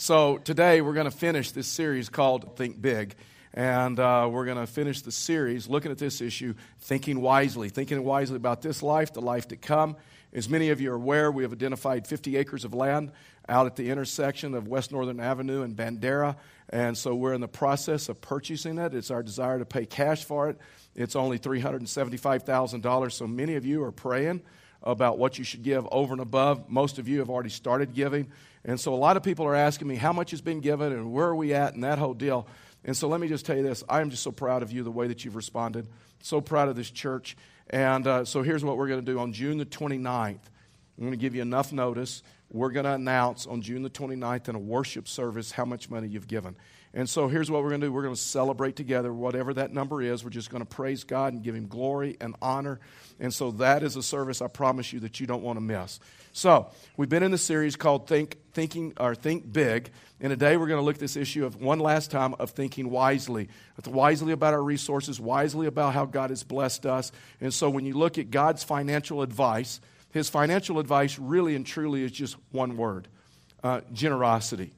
So today we're going to finish this series called Think Big. And uh, we're going to finish the series looking at this issue, thinking wisely, thinking wisely about this life, the life to come. As many of you are aware, we have identified 50 acres of land out at the intersection of West Northern Avenue and Bandera. And so we're in the process of purchasing it. It's our desire to pay cash for it. It's only $375,000. So many of you are praying about what you should give over and above. Most of you have already started giving. And so a lot of people are asking me how much has been given and where are we at and that whole deal. And so let me just tell you this I am just so proud of you, the way that you've responded. So proud of this church. And uh, so here's what we're going to do on June the 29th. I'm going to give you enough notice. We're going to announce on June the 29th in a worship service how much money you've given. And so here's what we're going to do we're going to celebrate together, whatever that number is. We're just going to praise God and give Him glory and honor. And so that is a service I promise you that you don't want to miss. So we've been in the series called Think, Thinking or Think Big. And today we're going to look at this issue of one last time of thinking wisely. Wisely about our resources, wisely about how God has blessed us. And so when you look at God's financial advice, his financial advice really and truly is just one word uh, generosity.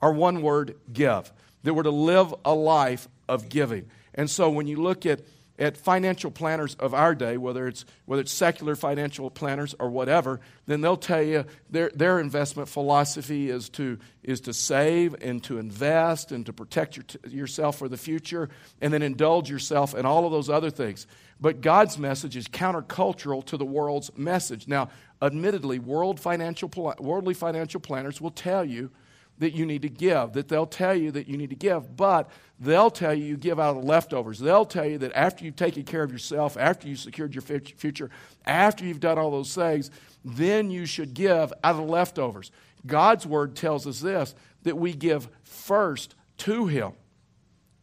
Or one word, give that we're to live a life of giving. And so when you look at, at financial planners of our day, whether it's, whether it's secular financial planners or whatever, then they'll tell you their, their investment philosophy is to, is to save and to invest and to protect your, yourself for the future and then indulge yourself in all of those other things. But God's message is countercultural to the world's message. Now, admittedly, world financial, worldly financial planners will tell you that you need to give, that they'll tell you that you need to give, but they'll tell you you give out of the leftovers. They'll tell you that after you've taken care of yourself, after you've secured your future, after you've done all those things, then you should give out of the leftovers. God's word tells us this that we give first to Him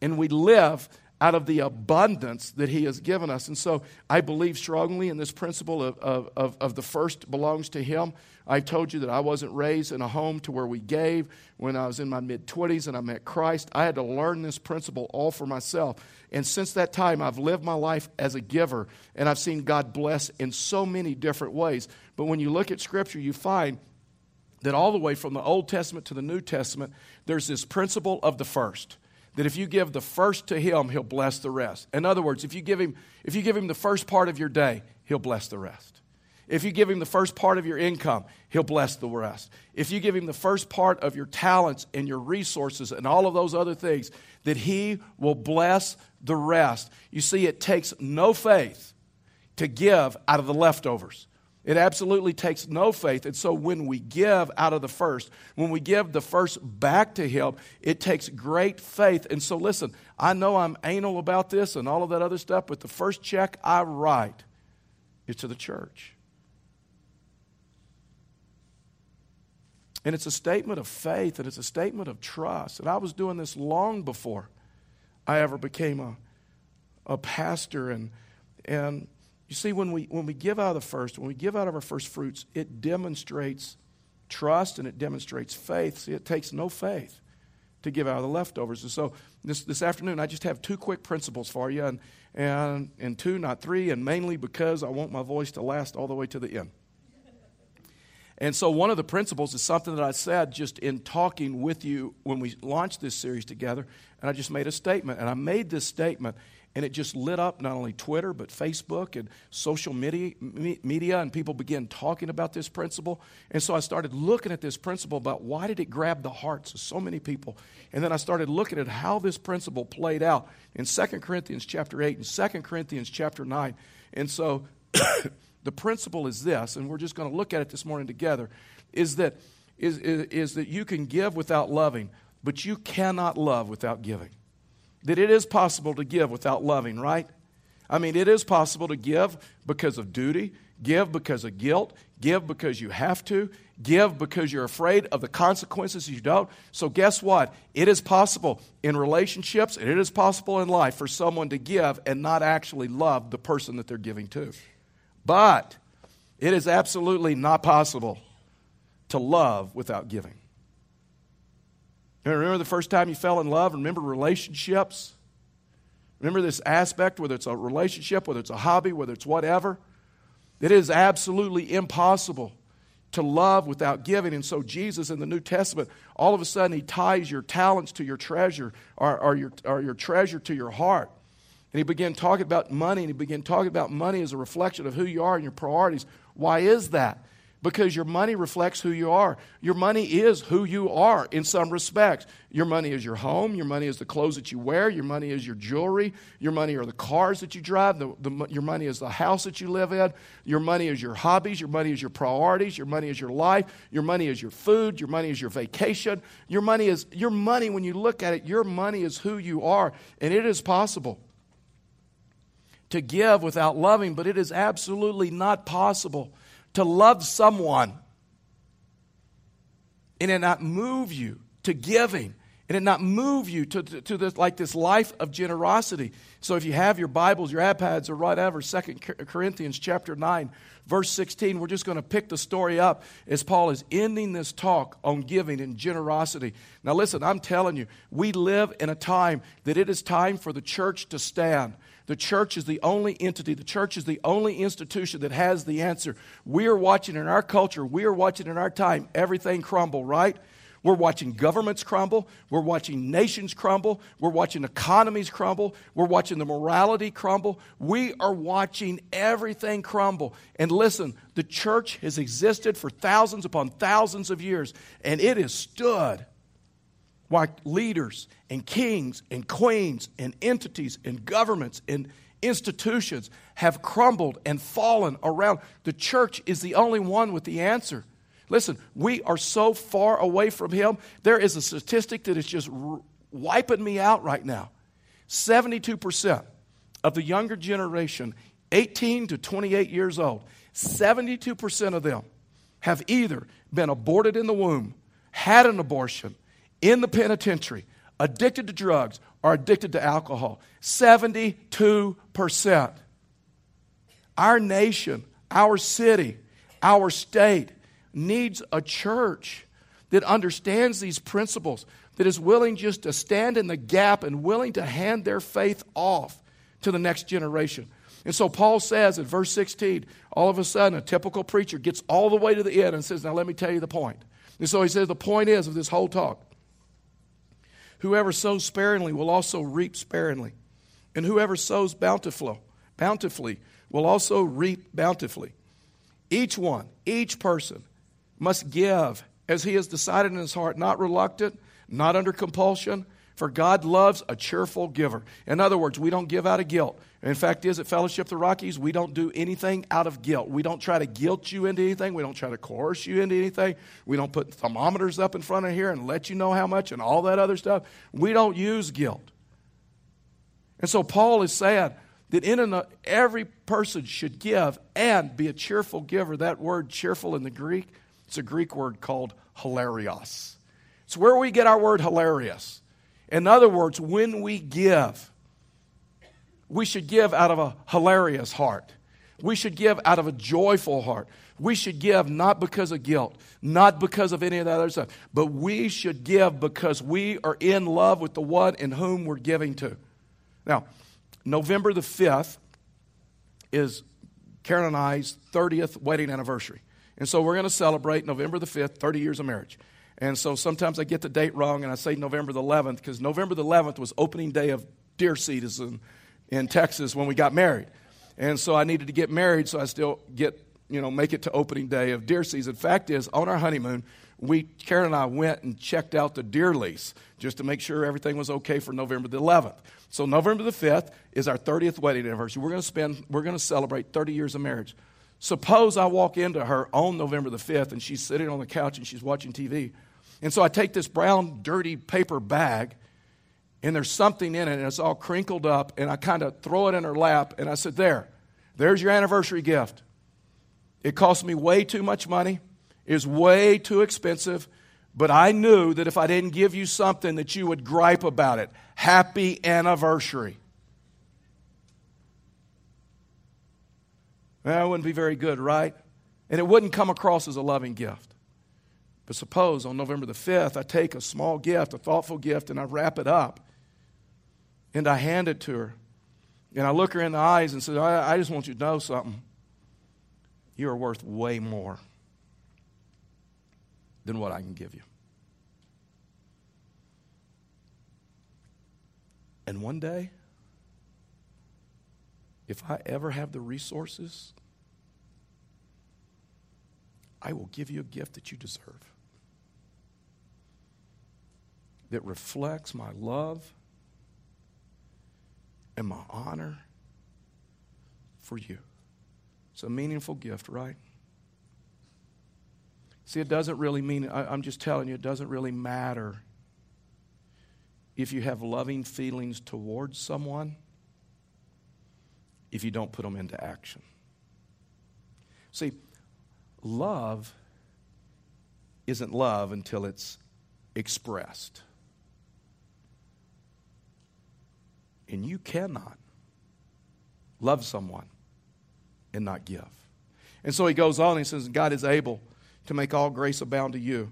and we live out of the abundance that He has given us. And so I believe strongly in this principle of, of, of, the first belongs to Him. I told you that I wasn't raised in a home to where we gave when I was in my mid 20s and I met Christ. I had to learn this principle all for myself. And since that time, I've lived my life as a giver and I've seen God bless in so many different ways. But when you look at Scripture, you find that all the way from the Old Testament to the New Testament, there's this principle of the first that if you give the first to him, he'll bless the rest. In other words, if you give him, if you give him the first part of your day, he'll bless the rest. If you give him the first part of your income, he'll bless the rest. If you give him the first part of your talents and your resources and all of those other things, that he will bless the rest. You see, it takes no faith to give out of the leftovers. It absolutely takes no faith. And so when we give out of the first, when we give the first back to Him, it takes great faith. And so listen, I know I'm anal about this and all of that other stuff, but the first check I write is to the church. And it's a statement of faith and it's a statement of trust. And I was doing this long before I ever became a, a pastor. And, and you see, when we, when we give out of the first, when we give out of our first fruits, it demonstrates trust and it demonstrates faith. See, it takes no faith to give out of the leftovers. And so this, this afternoon, I just have two quick principles for you, and, and, and two, not three, and mainly because I want my voice to last all the way to the end. And so, one of the principles is something that I said just in talking with you when we launched this series together. And I just made a statement. And I made this statement and it just lit up not only Twitter, but Facebook and social media, media, and people began talking about this principle. And so I started looking at this principle about why did it grab the hearts of so many people. And then I started looking at how this principle played out in 2 Corinthians chapter 8 and 2 Corinthians chapter 9. And so the principle is this, and we're just going to look at it this morning together, is that, is, is, is that you can give without loving, but you cannot love without giving that it is possible to give without loving, right? I mean, it is possible to give because of duty, give because of guilt, give because you have to, give because you're afraid of the consequences you don't. So, guess what? It is possible in relationships and it is possible in life for someone to give and not actually love the person that they're giving to. But it is absolutely not possible to love without giving. Remember the first time you fell in love? Remember relationships? Remember this aspect, whether it's a relationship, whether it's a hobby, whether it's whatever? It is absolutely impossible to love without giving. And so, Jesus in the New Testament, all of a sudden, he ties your talents to your treasure or, or, your, or your treasure to your heart. And he began talking about money, and he began talking about money as a reflection of who you are and your priorities. Why is that? Because your money reflects who you are. Your money is who you are in some respects. Your money is your home. Your money is the clothes that you wear. Your money is your jewelry. Your money are the cars that you drive. The, the, your money is the house that you live in. Your money is your hobbies. Your money is your priorities. Your money is your life. Your money is your food. Your money is your vacation. Your money is your money. When you look at it, your money is who you are, and it is possible to give without loving, but it is absolutely not possible to love someone and it not move you to giving and it not move you to, to, to, this like this life of generosity. So if you have your bibles your ipads or whatever Second corinthians chapter 9 verse 16 we're just going to pick the story up as paul is ending this talk on giving and generosity. Now listen i'm telling you we live in a time that it is time for the church to stand the church is the only entity, the church is the only institution that has the answer. We are watching in our culture, we are watching in our time everything crumble, right? We're watching governments crumble. We're watching nations crumble. We're watching economies crumble. We're watching the morality crumble. We are watching everything crumble. And listen, the church has existed for thousands upon thousands of years, and it has stood why leaders and kings and queens and entities and governments and institutions have crumbled and fallen around. The church is the only one with the answer. Listen, we are so far away from Him. There is a statistic that is just wiping me out right now 72% of the younger generation, 18 to 28 years old, 72% of them have either been aborted in the womb, had an abortion, in the penitentiary, addicted to drugs, or addicted to alcohol. 72%. Our nation, our city, our state needs a church that understands these principles, that is willing just to stand in the gap and willing to hand their faith off to the next generation. And so Paul says in verse 16, all of a sudden, a typical preacher gets all the way to the end and says, Now let me tell you the point. And so he says, The point is of this whole talk Whoever sows sparingly will also reap sparingly, and whoever sows bountifully, bountifully will also reap bountifully. Each one, each person must give as he has decided in his heart, not reluctant, not under compulsion, for God loves a cheerful giver. In other words, we don't give out of guilt. In fact, is at Fellowship the Rockies, we don't do anything out of guilt. We don't try to guilt you into anything. We don't try to coerce you into anything. We don't put thermometers up in front of here and let you know how much and all that other stuff. We don't use guilt. And so Paul is saying that in every person should give and be a cheerful giver. That word cheerful in the Greek, it's a Greek word called hilarios. It's where we get our word hilarious. In other words, when we give, we should give out of a hilarious heart. We should give out of a joyful heart. We should give not because of guilt, not because of any of that other stuff, but we should give because we are in love with the one in whom we're giving to. Now, November the 5th is Karen and I's 30th wedding anniversary. And so we're going to celebrate November the 5th, 30 years of marriage. And so sometimes I get the date wrong and I say November the 11th because November the 11th was opening day of deer season in Texas when we got married. And so I needed to get married so I still get, you know, make it to opening day of deer season. Fact is, on our honeymoon, we, Karen and I went and checked out the deer lease just to make sure everything was okay for November the 11th. So November the 5th is our 30th wedding anniversary. We're going to spend, we're going to celebrate 30 years of marriage. Suppose I walk into her on November the 5th and she's sitting on the couch and she's watching TV. And so I take this brown, dirty paper bag and there's something in it and it's all crinkled up and i kind of throw it in her lap and i said there there's your anniversary gift. It cost me way too much money. Is way too expensive but i knew that if i didn't give you something that you would gripe about it. Happy anniversary. That wouldn't be very good right? And it wouldn't come across as a loving gift but suppose on november the 5th i take a small gift a thoughtful gift and i wrap it up and I hand it to her. And I look her in the eyes and say, I, I just want you to know something. You are worth way more. than what I can give you. And one day, if I ever have the resources, I will give you a gift that you deserve that reflects my love and my honor for you. It's a meaningful gift, right? See, it doesn't really mean, I, am just telling you, it doesn't really matter if you have loving feelings towards someone if you don't put them into action. See, love isn't love until it's expressed. And you cannot love someone and not give. And so he goes on, he says, God is able to make all grace abound to you,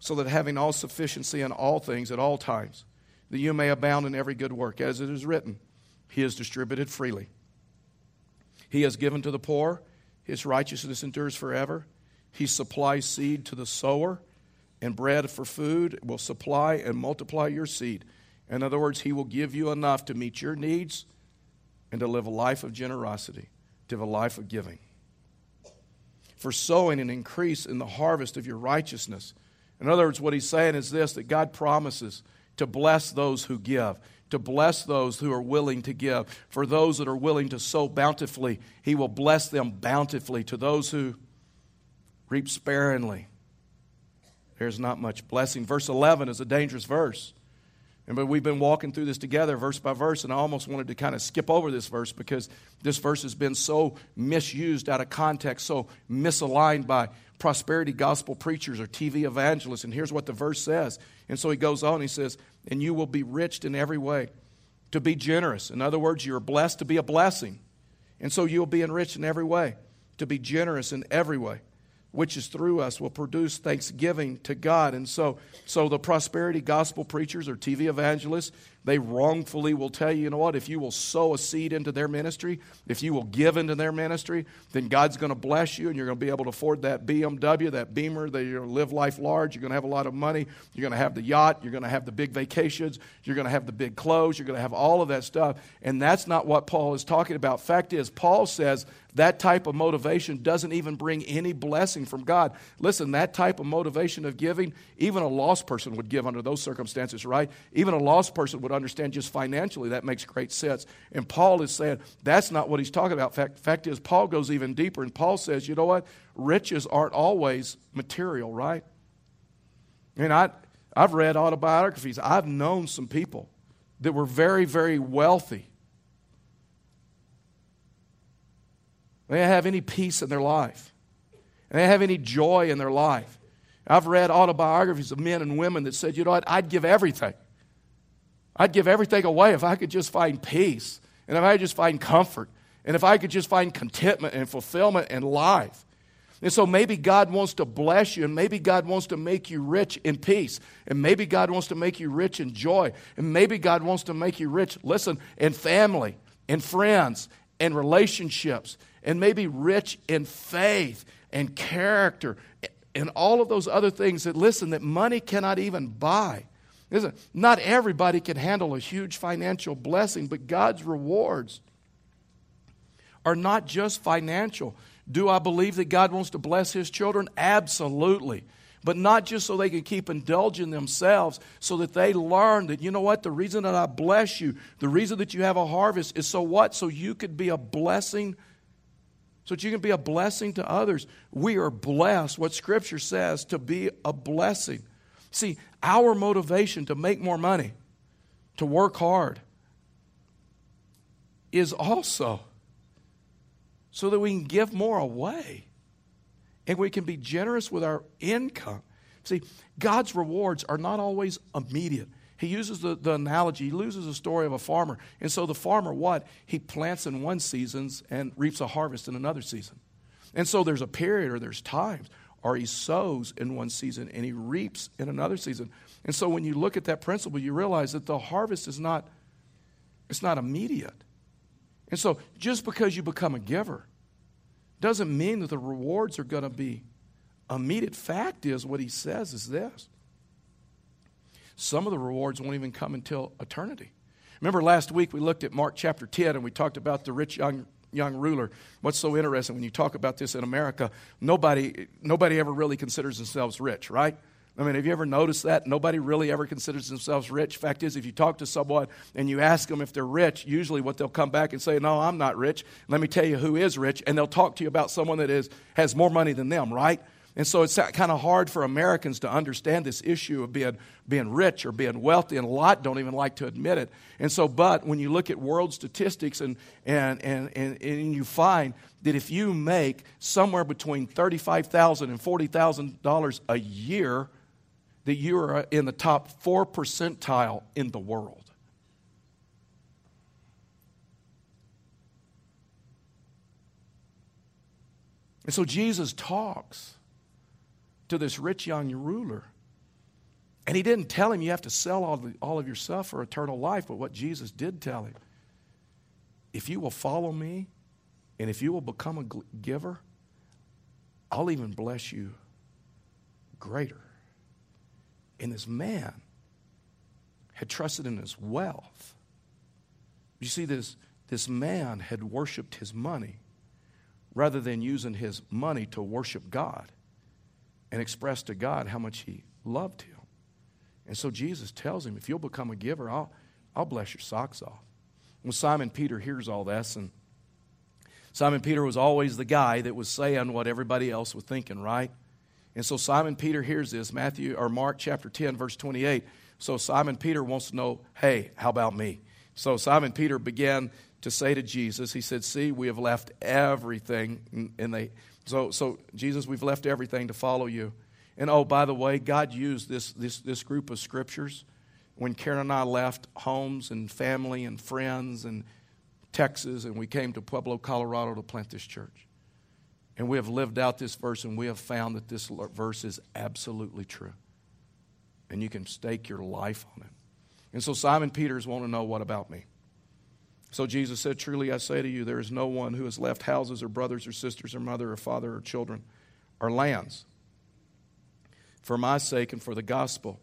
so that having all sufficiency in all things at all times, that you may abound in every good work. As it is written, He has distributed freely. He has given to the poor, His righteousness endures forever. He supplies seed to the sower, and bread for food will supply and multiply your seed. In other words, He will give you enough to meet your needs and to live a life of generosity, to live a life of giving for sowing an increase in the harvest of your righteousness. In other words, what he's saying is this that God promises to bless those who give, to bless those who are willing to give. For those that are willing to sow bountifully, he will bless them bountifully. To those who reap sparingly, there's not much blessing. Verse 11 is a dangerous verse. And but we've been walking through this together verse by verse, and I almost wanted to kind of skip over this verse because this verse has been so misused out of context, so misaligned by prosperity gospel preachers or TV evangelists. And here's what the verse says. And so he goes on, he says, And you will be rich in every way, to be generous. In other words, you're blessed to be a blessing. And so you'll be enriched in every way, to be generous in every way which is through us will produce thanksgiving to God. And so, so the prosperity gospel preachers or TV evangelists, they wrongfully will tell you, you know what, if you will sow a seed into their ministry, if you will give into their ministry, then God's going to bless you and you're going to be able to afford that BMW, that Beamer, that you're going to live life large, you're going to have a lot of money, you're going to have the yacht, you're going to have the big vacations, you're going to have the big clothes, you're going to have all of that stuff. And that's not what Paul is talking about. Fact is, Paul says that type of motivation doesn't even bring any blessing from God. Listen, that type of motivation of giving, even a lost person would give under those circumstances, right? Even a lost person would understand just financially that makes great sense. And Paul is saying that's not what he's talking about. Fact, fact is, Paul goes even deeper, and Paul says, you know what? Riches aren't always material, right? And I, I've read autobiographies. I've known some people that were very, very wealthy They don't have any peace in their life. They don't have any joy in their life. I've read autobiographies of men and women that said, you know what, I'd give everything. I'd give everything away if I could just find peace and if I could just find comfort and if I could just find contentment and fulfillment in life. And so maybe God wants to bless you, and maybe God wants to make you rich in peace, and maybe God wants to make you rich in joy, and maybe God wants to make you rich, listen, in family, in friends, in relationships, and maybe rich in faith and character and all of those other things that, listen, that money cannot even buy. Listen, not everybody can handle a huge financial blessing, but God's rewards are not just financial. Do I believe that God wants to bless His children? Absolutely. But not just so they can keep indulging themselves, so that they learn that, you know what, the reason that I bless you, the reason that you have a harvest is so what? So you could be a blessing so that you can be a blessing to others. We are blessed, what Scripture says, to be a blessing. See, our motivation to make more money, to work hard, is also so that we can give more away and we can be generous with our income. See, God's rewards are not always immediate. He uses the, the analogy, he uses the story of a farmer. And so the farmer, what? He plants in one season and reaps a harvest in another season. And so there's a period or there's times, or he sows in one season and he reaps in another season. And so when you look at that principle, you realize that the harvest is not, it's not immediate. And so just because you become a giver doesn't mean that the rewards are going to be immediate fact is what he says is this some of the rewards won't even come until eternity. Remember last week we looked at Mark chapter 10 and we talked about the rich young, young ruler. What's so interesting when you talk about this in America, nobody, nobody ever really considers themselves rich, right? I mean, have you ever noticed that? Nobody really ever considers themselves rich. Fact is, if you talk to someone and you ask them if they're rich, usually what they'll come back and say, No, I'm not rich. Let me tell you who is rich. And they'll talk to you about someone that is, has more money than them, right? And so it's kind of hard for Americans to understand this issue of being, being rich or being wealthy, and a lot don't even like to admit it. And so, but when you look at world statistics and, and, and, and, and you find that if you make somewhere between $35,000 and $40,000 a year, that you are in the top four percentile in the world. And so Jesus talks to this rich young ruler. And he didn't tell him you have to sell all, the, all of yourself for eternal life, but what Jesus did tell him if you will follow me and if you will become a giver, I'll even bless you greater. And this man had trusted in his wealth. You see, this, this man had worshiped his money rather than using his money to worship God and express to God how much he loved him. And so Jesus tells him, if you'll become a giver, I'll, I'll bless your socks off. When Simon Peter hears all this, and Simon Peter was always the guy that was saying what everybody else was thinking, right? And so Simon Peter hears this, Matthew or Mark chapter 10, verse 28. So Simon Peter wants to know, hey, how about me? So Simon Peter began to say to Jesus, he said, See, we have left everything. And they so so Jesus, we've left everything to follow you. And oh, by the way, God used this this this group of scriptures when Karen and I left homes and family and friends and Texas and we came to Pueblo, Colorado to plant this church. And we have lived out this verse and we have found that this verse is absolutely true. And you can stake your life on it. And so Simon Peters want to know what about me? So Jesus said, Truly I say to you, there is no one who has left houses or brothers or sisters or mother or father or children or lands for my sake and for the gospel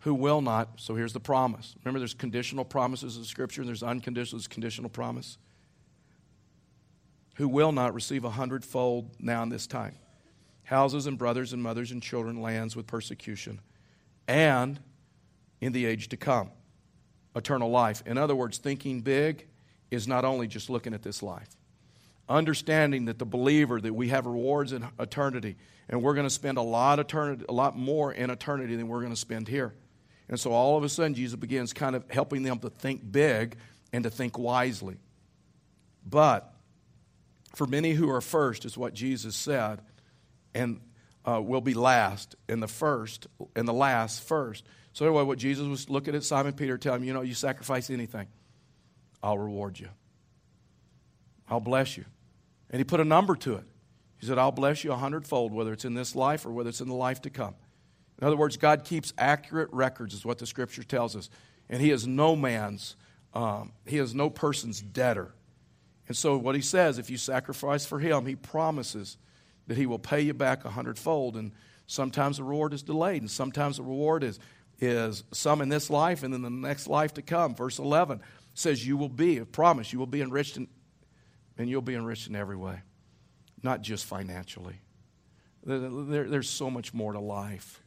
who will not. So here's the promise. Remember, there's conditional promises in Scripture and there's unconditional, there's conditional promise who will not receive a hundredfold now in this time houses and brothers and mothers and children, lands with persecution, and in the age to come, eternal life. In other words, thinking big is not only just looking at this life. Understanding that the believer that we have rewards in eternity, and we're going to spend a lot eternity, a lot more in eternity than we're going to spend here. And so all of a sudden, Jesus begins kind of helping them to think big and to think wisely. But for many who are first, is what Jesus said, and uh, will be last, and the first, and the last first. So, anyway, what Jesus was looking at Simon Peter, telling him, you know, you sacrifice anything, I'll reward you. I'll bless you. And he put a number to it. He said, I'll bless you a hundredfold, whether it's in this life or whether it's in the life to come. In other words, God keeps accurate records, is what the scripture tells us. And he is no man's, um, he is no person's debtor. And so, what he says, if you sacrifice for him, he promises that he will pay you back a hundredfold. And sometimes the reward is delayed, and sometimes the reward is, is some in this life and then the next life to come. Verse 11 says, You will be, a promise, you will be enriched, in, and you'll be enriched in every way, not just financially. There, there, there's so much more to life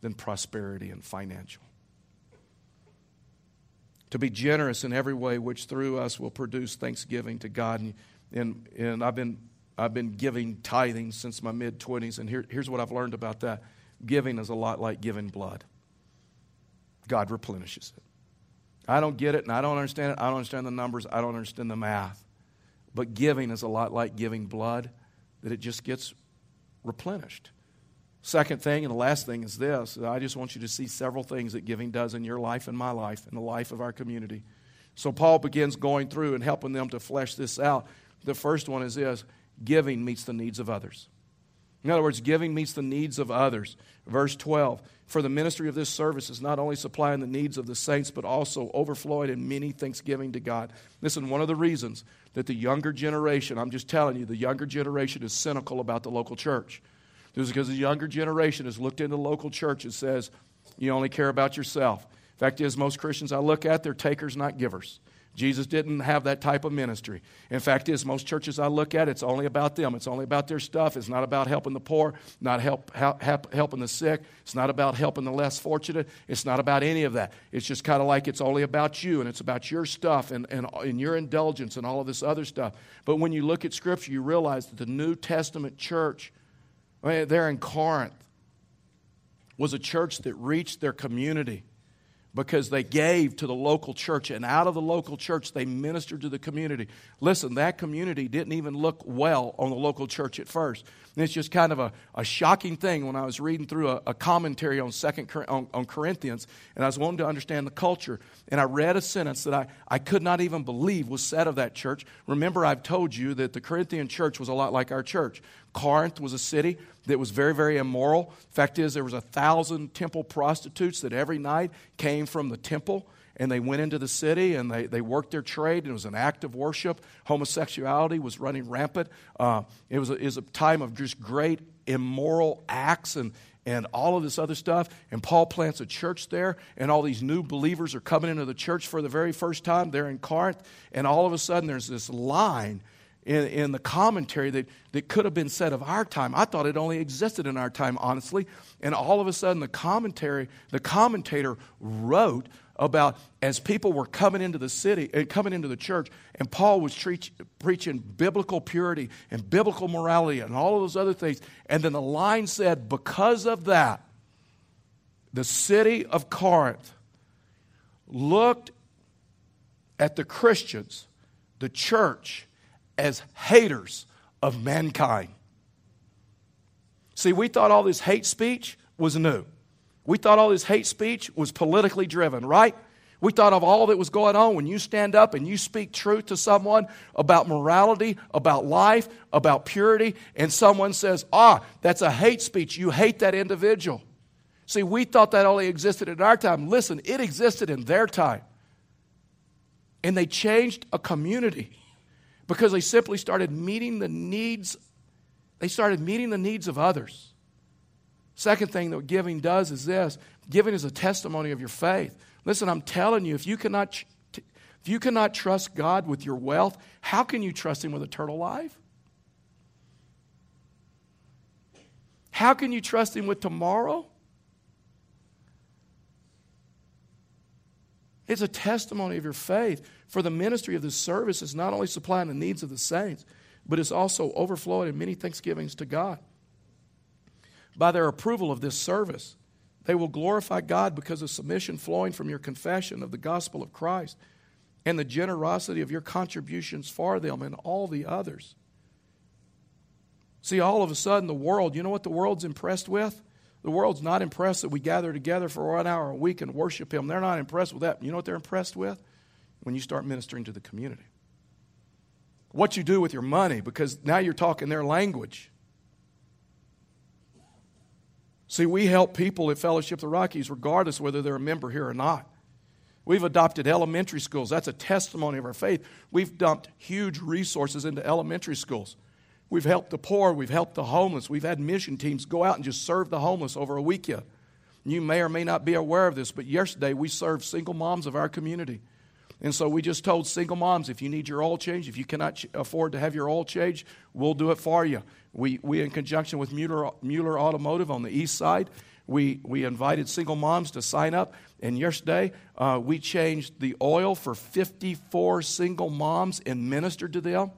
than prosperity and financial to be generous in every way, which through us will produce thanksgiving to God. And, and, and I've, been, I've been giving tithing since my mid 20s, and here, here's what I've learned about that giving is a lot like giving blood, God replenishes it. I don't get it, and I don't understand it. I don't understand the numbers, I don't understand the math. But giving is a lot like giving blood, that it just gets replenished. Second thing, and the last thing is this I just want you to see several things that giving does in your life and my life and the life of our community. So Paul begins going through and helping them to flesh this out. The first one is this giving meets the needs of others. In other words, giving meets the needs of others. Verse 12 For the ministry of this service is not only supplying the needs of the saints, but also overflowing in many thanksgiving to God. Listen, one of the reasons that the younger generation, I'm just telling you, the younger generation is cynical about the local church This is because the younger generation has looked into the local church and says, you only care about yourself. Fact is, most Christians I look at, they're takers, not givers. Jesus didn't have that type of ministry. In fact, is most churches I look at, it's only about them. It's only about their stuff. It's not about helping the poor, not help, help, help helping the sick. It's not about helping the less fortunate. It's not about any of that. It's just kind of like it's only about you and it's about your stuff and, and, and your indulgence and all of this other stuff. But when you look at Scripture, you realize that the New Testament church, I mean, there in Corinth, was a church that reached their community because they gave to the local church and out of the local church they ministered to the community. Listen that community didn't even look well on the local church at first. And it's just kind of a, a shocking thing when i was reading through a, a commentary on second on, on, corinthians and i was wanting to understand the culture. And i read a sentence that I, I could not even believe was said of that church. Remember i've told you that the corinthian church was a lot like our church corinth was a city that was very, very immoral. Fact is, there was a thousand temple prostitutes that every night came from the temple and they went into the city and they, they worked their trade and it was an act of worship. Homosexuality was running rampant. Uh, it, was a, it was a time of just great immoral acts and, and all of this other stuff. And Paul plants a church there, and all these new believers are coming into the church for the very first time. They're in Corinth, and all of a sudden there's this line in, in the commentary that, that could have been said of our time. I thought it only existed in our time, honestly. And all of a sudden, the commentary, the commentator wrote about as people were coming into the city and uh, coming into the church, and Paul was preaching biblical purity and biblical morality and all of those other things. And then the line said, because of that, the city of Corinth looked at the Christians, the church, as haters of mankind. See, we thought all this hate speech was new. We thought all this hate speech was politically driven, right? We thought of all that was going on when you stand up and you speak truth to someone about morality, about life, about purity, and someone says, ah, that's a hate speech. You hate that individual. See, we thought that only existed in our time. Listen, it existed in their time. And they changed a community because they simply started meeting the needs they started meeting the needs of others. Second thing that giving does is this. Giving is a testimony of your faith. Listen i'm telling you if you cannot if you cannot trust god with your wealth how can you trust him with eternal life? How can you trust him with tomorrow it's a testimony of your faith for the ministry of this service is not only supplying the needs of the saints, but is also overflowing in many thanksgivings to God. By their approval of this service, they will glorify God because of submission flowing from your confession of the gospel of Christ and the generosity of your contributions for them and all the others. See, all of a sudden, the world, you know what the world's impressed with? The world's not impressed that we gather together for one hour a week and worship Him. They're not impressed with that. You know what they're impressed with? when you start ministering to the community. What you do with your money, because now you're talking their language. See, we help people at Fellowship the Rockies regardless whether they're a member here or not. We've adopted elementary schools. That's a testimony of our faith. We've dumped huge resources into elementary schools. We've helped the poor. We've helped the homeless. We've had mission teams go out and just serve the homeless over a weekend. You may or may not be aware of this, but yesterday we served single moms of our community. And so we just told single moms if you need your oil change, if you cannot afford to have your oil change, we'll do it for you. We, we in conjunction with Mueller, Mueller Automotive on the east side, we, we invited single moms to sign up. And yesterday, uh, we changed the oil for 54 single moms and ministered to them.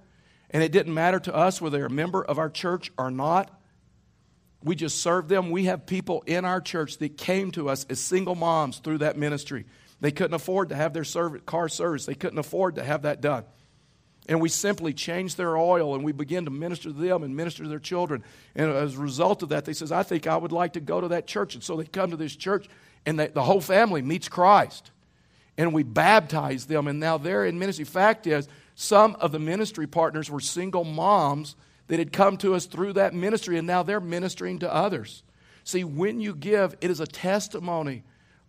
And it didn't matter to us whether they're a member of our church or not. We just served them. We have people in our church that came to us as single moms through that ministry. They couldn't afford to have their car service, they couldn't afford to have that done. And we simply changed their oil and we began to minister to them and minister to their children. And as a result of that, they says, I think I would like to go to that church. And so they come to this church and they, the whole family meets Christ. And we baptize them. And now they're in ministry. Fact is, some of the ministry partners were single moms that had come to us through that ministry, and now they're ministering to others. See, when you give, it is a testimony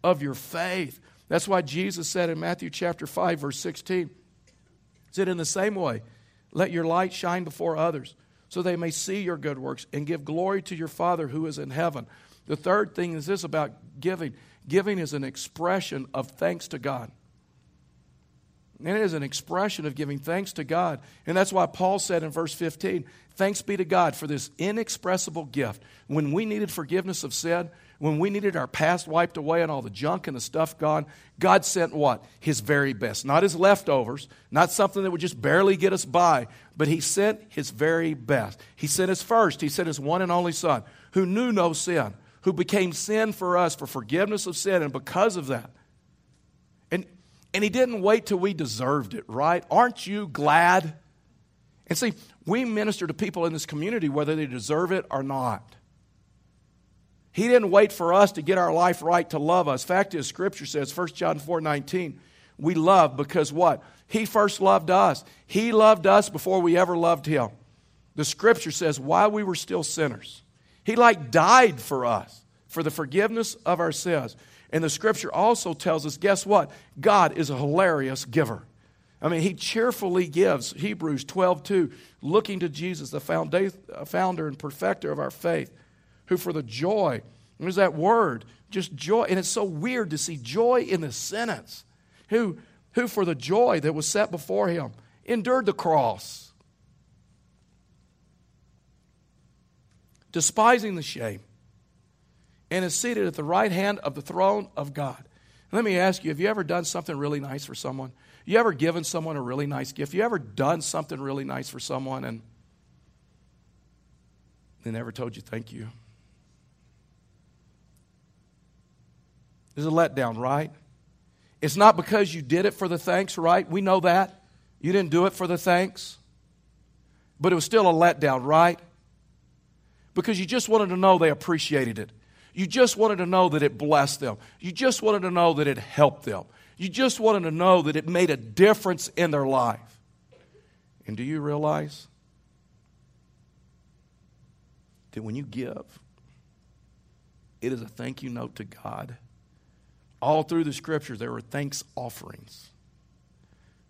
of your faith. That's why Jesus said in Matthew chapter 5, verse 16, said, In the same way, let your light shine before others, so they may see your good works and give glory to your Father who is in heaven. The third thing is this about giving giving is an expression of thanks to God. And it is an expression of giving thanks to God. And that's why Paul said in verse 15, Thanks be to God for this inexpressible gift. When we needed forgiveness of sin, when we needed our past wiped away and all the junk and the stuff gone, God sent what? His very best. Not his leftovers, not something that would just barely get us by, but He sent His very best. He sent His first, He sent His one and only Son, who knew no sin, who became sin for us for forgiveness of sin, and because of that. And, He didn't wait till we deserved it, right? Aren't you glad? And see, we minister to people in this community whether they deserve it or not. He didn't wait for us to get our life right to love us. Fact is, Scripture says, 1 John 4 19, we love because what? He first loved us. He loved us before we ever loved Him. The Scripture says, while we were still sinners, He like died for us, for the forgiveness of our sins. And the Scripture also tells us, guess what? God is a hilarious giver. I mean, he cheerfully gives, Hebrews 12, 2, looking to Jesus, the founder and perfecter of our faith who for the joy, there's that word, just joy. And it's so weird to see joy in the sentence. Who, who for the joy that was set before him endured the cross, despising the shame, and is seated at the right hand of the throne of God. Let me ask you, have you ever done something really nice for someone? You ever given someone a really nice gift? You ever done something really nice for someone and they never told you thank you? There's a letdown, right? It's not because you did it for the thanks, right? We know that. You didn't do it for the thanks. But it was still a letdown, right? Because you just wanted to know they appreciated it. You just wanted to know that it blessed them. You just wanted to know that it helped them. You just wanted to know that it made a difference in their life. And do you realize that when you give, it is a thank you note to God? All through the scriptures, there were thanks offerings.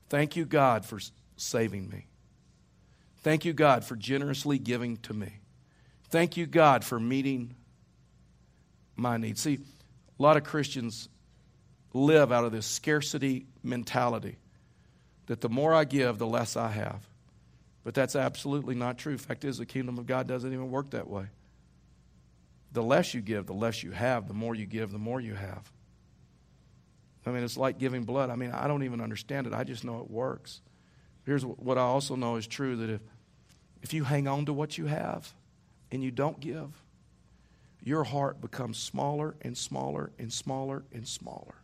Thank you, God, for saving me. Thank you, God, for generously giving to me. Thank you, God, for meeting my needs. See, a lot of Christians live out of this scarcity mentality that the more I give, the less I have. But that's absolutely not true. Fact is, the kingdom of God doesn't even work that way. The less you give, the less you have. The more you give, the more you have. I mean, it's like giving blood. I mean, I don't even understand it. I just know it works. Here's what I also know is true that if, if you hang on to what you have and you don't give, your heart becomes smaller and smaller and smaller and smaller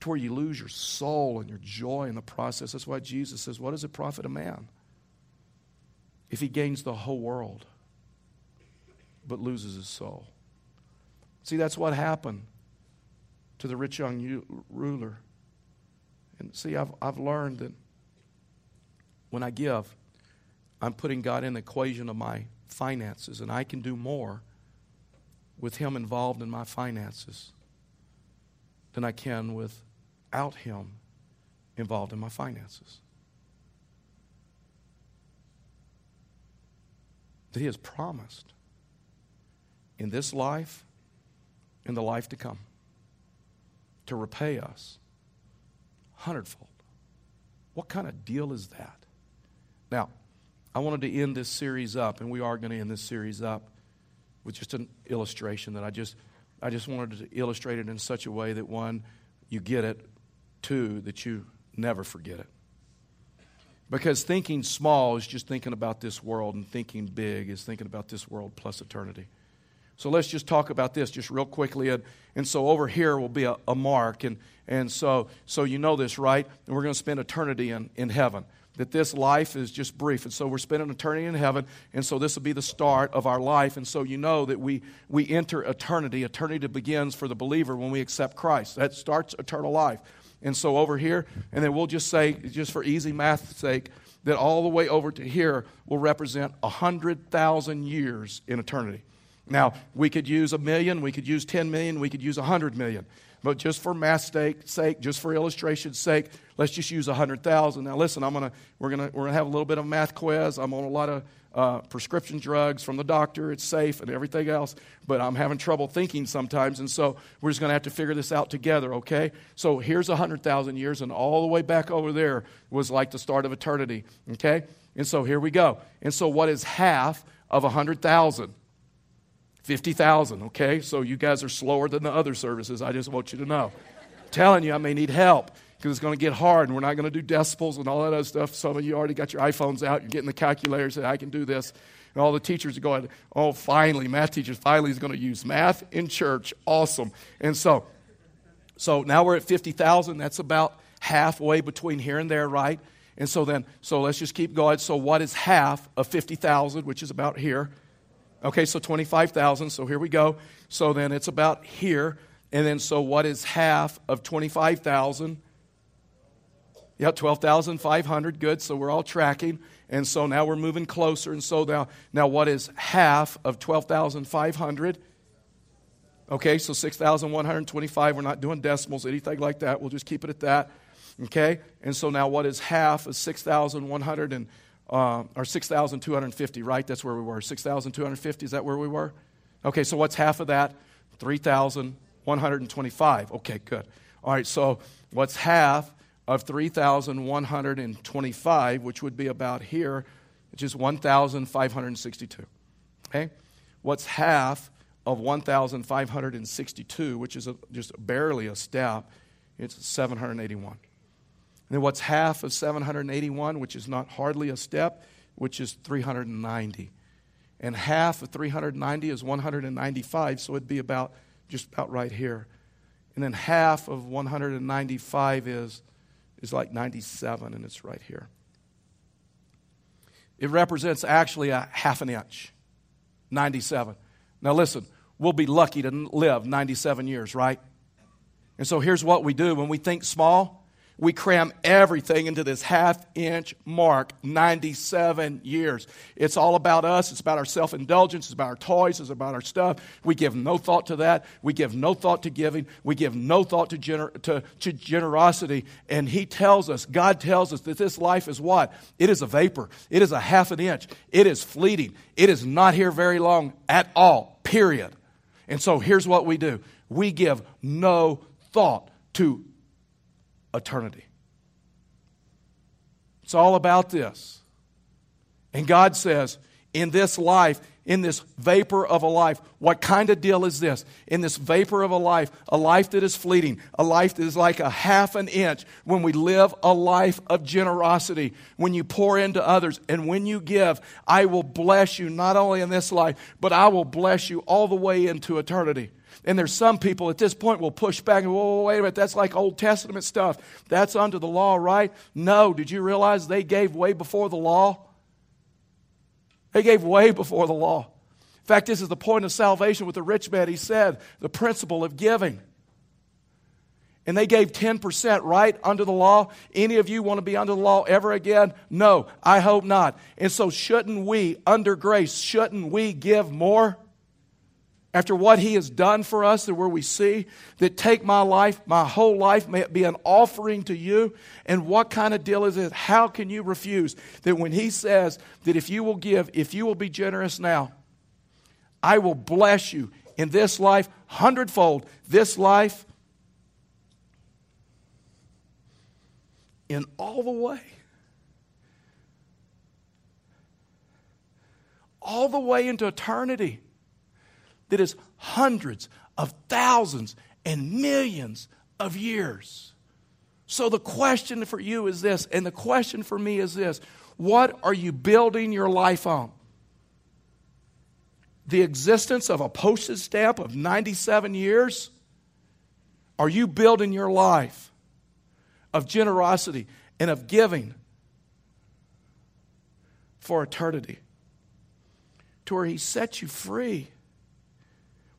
to where you lose your soul and your joy in the process. That's why Jesus says, What does it profit a man if he gains the whole world but loses his soul? See, that's what happened to the rich young ruler. And see, I've, I've learned that when I give, I'm putting God in the equation of my finances, and I can do more with Him involved in my finances than I can without Him involved in my finances. That He has promised in this life, in the life to come to repay us hundredfold. What kind of deal is that? Now, I wanted to end this series up, and we are going to end this series up with just an illustration that I just I just wanted to illustrate it in such a way that one, you get it, two, that you never forget it. Because thinking small is just thinking about this world, and thinking big is thinking about this world plus eternity. So let's just talk about this just real quickly. And, and so over here will be a, a mark. And, and so, so you know this, right? And we're going to spend eternity in, in heaven. That this life is just brief. And so we're spending eternity in heaven. And so this will be the start of our life. And so you know that we, we enter eternity. Eternity begins for the believer when we accept Christ. That starts eternal life. And so over here, and then we'll just say, just for easy math's sake, that all the way over to here will represent 100,000 years in eternity. Now, we could use a million, we could use 10 million, we could use 100 million. But just for math's sake, just for illustration's sake, let's just use 100,000. Now, listen, I'm gonna, we're going we're gonna have a little bit of math quiz. I'm on a lot of uh, prescription drugs from the doctor. It's safe and everything else, but I'm having trouble thinking sometimes, and so we're just going to have to figure this out together, okay? So here's 100,000 years, and all the way back over there was like the start of eternity, okay? And so here we go. And so what is half of 100,000? 50,000, okay? So you guys are slower than the other services. I just want you to know. telling you, I may need help because it's going to get hard and we're not going to do decimals and all that other stuff. Some of you already got your iPhones out, you're getting the calculators, say, I can do this. And all the teachers are going, oh, finally, math teachers finally is going to use math in church. Awesome. And so, so now we're at 50,000. That's about halfway between here and there, right? And so then, so let's just keep going. So what is half of 50,000, which is about here? Okay, so 25,000. So here we go. So then it's about here. And then, so what is half of 25,000? Yeah, 12,500. Good. So we're all tracking. And so now we're moving closer. And so now, now what is half of 12,500? Okay, so 6,125. We're not doing decimals, anything like that. We'll just keep it at that. Okay? And so now what is half of 6,100 and uh, or 6,250, right? That's where we were. 6,250, is that where we were? Okay, so what's half of that? 3,125. Okay, good. All right, so what's half of 3,125, which would be about here, which is 1,562. Okay? What's half of 1,562, which is a, just barely a step? It's 781. And then what's half of 781, which is not hardly a step, which is 390. And half of 390 is 195, so it'd be about just about right here. And then half of 195 is is like 97, and it's right here. It represents actually a half an inch, 97. Now, listen, we'll be lucky to live 97 years, right? And so here's what we do when we think small we cram everything into this half inch mark 97 years. It's all about us. It's about our self-indulgence. It's about our toys. It's about our stuff. We give no thought to that. We give no thought to giving. We give no thought to, gener- to, to generosity. And he tells us god tells us that this life is what? It is a vapor. It is a half an inch. It is fleeting. It is not here very long at all period. And so here's what we do. We give no thought to eternity. It's all about this. And God says, in this life, in this vapor of a life, what kind of deal is this? In this vapor of a life, a life that is fleeting, a life that is like a half an inch, when we live a life of generosity, when you pour into others, and when you give, I will bless you not only in this life, but I will bless you all the way into eternity. And there's some people at this point will push back and, whoa, wait a minute, that's like Old Testament stuff. That's under the law, right? No. Did you realize they gave way before the law? They gave way before the law. In fact, this is the point of salvation with the rich man. He said, the principle of giving. And they gave 10% right under the law. Any of you want to be under the law ever again? No, I hope not. And so, shouldn't we, under grace, shouldn't we give more? After what he has done for us, that where we see that take my life, my whole life, may it be an offering to you. And what kind of deal is it? How can you refuse that when he says that if you will give, if you will be generous now, I will bless you in this life hundredfold, this life in all the way. All the way into eternity that is hundreds of thousands and millions of years. So the question for you is this, and the question for me is this what are you building your life on? The existence of a postage stamp of 97 years? Are you building your life of generosity and of giving for eternity? To where He sets you free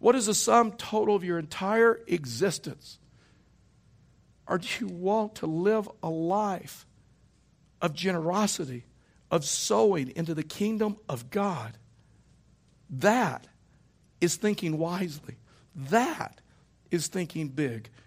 what is the sum total of your entire existence? Or do you want to live a life of generosity, of sowing into the kingdom of God? That is thinking wisely. That is thinking big.